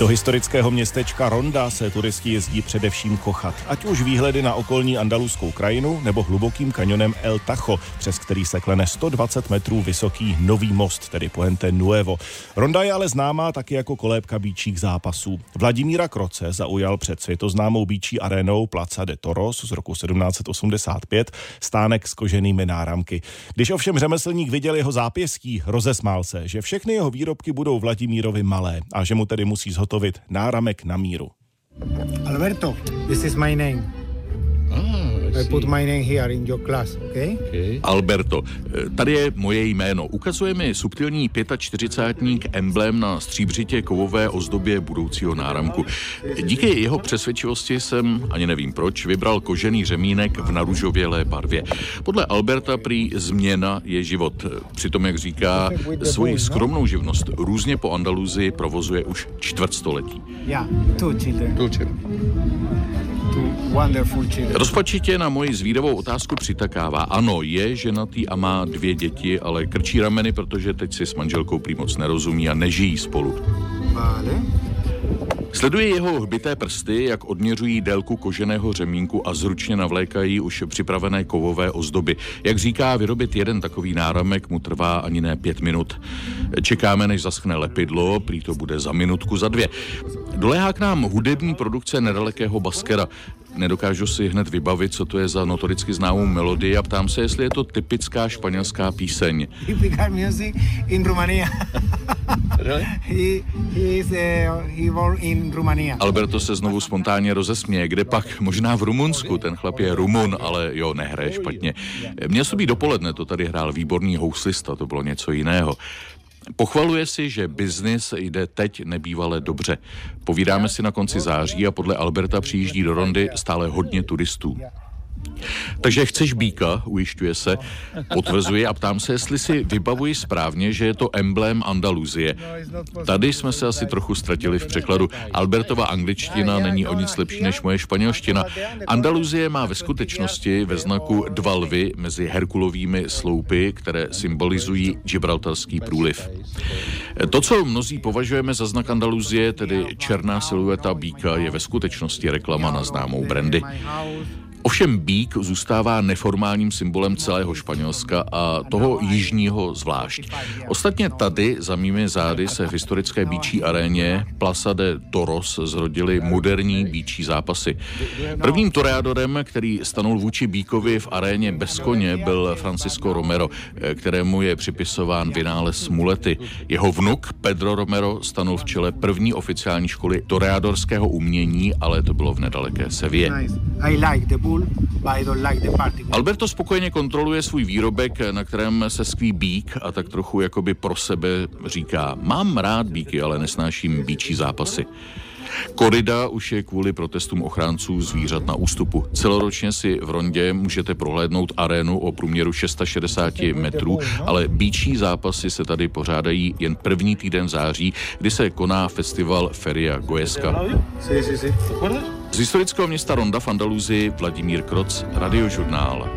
Do historického městečka Ronda se turisti jezdí především kochat, ať už výhledy na okolní andaluskou krajinu nebo hlubokým kanionem El Tacho, přes který se klene 120 metrů vysoký nový most, tedy Puente Nuevo. Ronda je ale známá taky jako kolébka bíčích zápasů. Vladimíra Kroce zaujal před světoznámou bíčí arénou Plaza de Toros z roku 1785 stánek s koženými náramky. Když ovšem řemeslník viděl jeho zápěstí, rozesmál se, že všechny jeho výrobky budou Vladimírovi malé a že mu tedy musí zhodnotit zhotovit náramek na míru. Alberto, this is my name. I put my name here in your class, okay? okay? Alberto, eh, tady je moje jméno. Ukazuje mi subtilní 45 emblém na stříbřitě kovové ozdobě budoucího náramku. Díky jeho přesvědčivosti jsem, ani nevím proč, vybral kožený řemínek v naružovělé barvě. Podle Alberta prý změna je život. Přitom, jak říká, svoji skromnou živnost různě po Andaluzii provozuje už čtvrtstoletí. Yeah, two children. Two children. Rozpačitě na moji zvídavou otázku přitakává. Ano, je ženatý a má dvě děti, ale krčí rameny, protože teď si s manželkou prý moc nerozumí a nežijí spolu. Vale. Sleduje jeho hbité prsty, jak odměřují délku koženého řemínku a zručně navlékají už připravené kovové ozdoby. Jak říká, vyrobit jeden takový náramek mu trvá ani ne pět minut. Čekáme, než zaschne lepidlo, prý to bude za minutku, za dvě. Doléhá k nám hudební produkce nedalekého Baskera. Nedokážu si hned vybavit, co to je za notoricky známou melodii a ptám se, jestli je to typická španělská píseň. Typical music in Romania. Really? He, he is, uh, he born in Romania. Alberto se znovu spontánně rozesměje. Kde pak? Možná v Rumunsku. Ten chlap je Rumun, ale jo, nehraje špatně. Měl se být dopoledne, to tady hrál výborný houslista, to bylo něco jiného. Pochvaluje si, že biznis jde teď nebývale dobře. Povídáme si na konci září a podle Alberta přijíždí do Rondy stále hodně turistů. Takže chceš býka, ujišťuje se, potvrzuje a ptám se, jestli si vybavuji správně, že je to emblém Andaluzie. Tady jsme se asi trochu ztratili v překladu. Albertova angličtina není o nic lepší než moje španělština. Andaluzie má ve skutečnosti ve znaku dva lvy mezi Herkulovými sloupy, které symbolizují Gibraltarský průliv. To, co mnozí považujeme za znak Andaluzie, tedy černá silueta býka, je ve skutečnosti reklama na známou brandy. Ovšem bík zůstává neformálním symbolem celého Španělska a toho jižního zvlášť. Ostatně tady za mými zády se v historické bíčí aréně Plaza de Toros zrodily moderní bíčí zápasy. Prvním toreadorem, který stanul vůči bíkovi v aréně bez koně, byl Francisco Romero, kterému je připisován vynález mulety. Jeho vnuk Pedro Romero stanul v čele první oficiální školy toreadorského umění, ale to bylo v nedaleké Sevě. Alberto spokojeně kontroluje svůj výrobek, na kterém se skví bík a tak trochu jakoby pro sebe říká, mám rád bíky, ale nesnáším bíčí zápasy. Korida už je kvůli protestům ochránců zvířat na ústupu. Celoročně si v Rondě můžete prohlédnout arénu o průměru 660 metrů, ale bíčí zápasy se tady pořádají jen první týden září, kdy se koná festival Feria Goeska. Z historického města Ronda v Andaluzii Vladimír Kroc, Radiožurnál.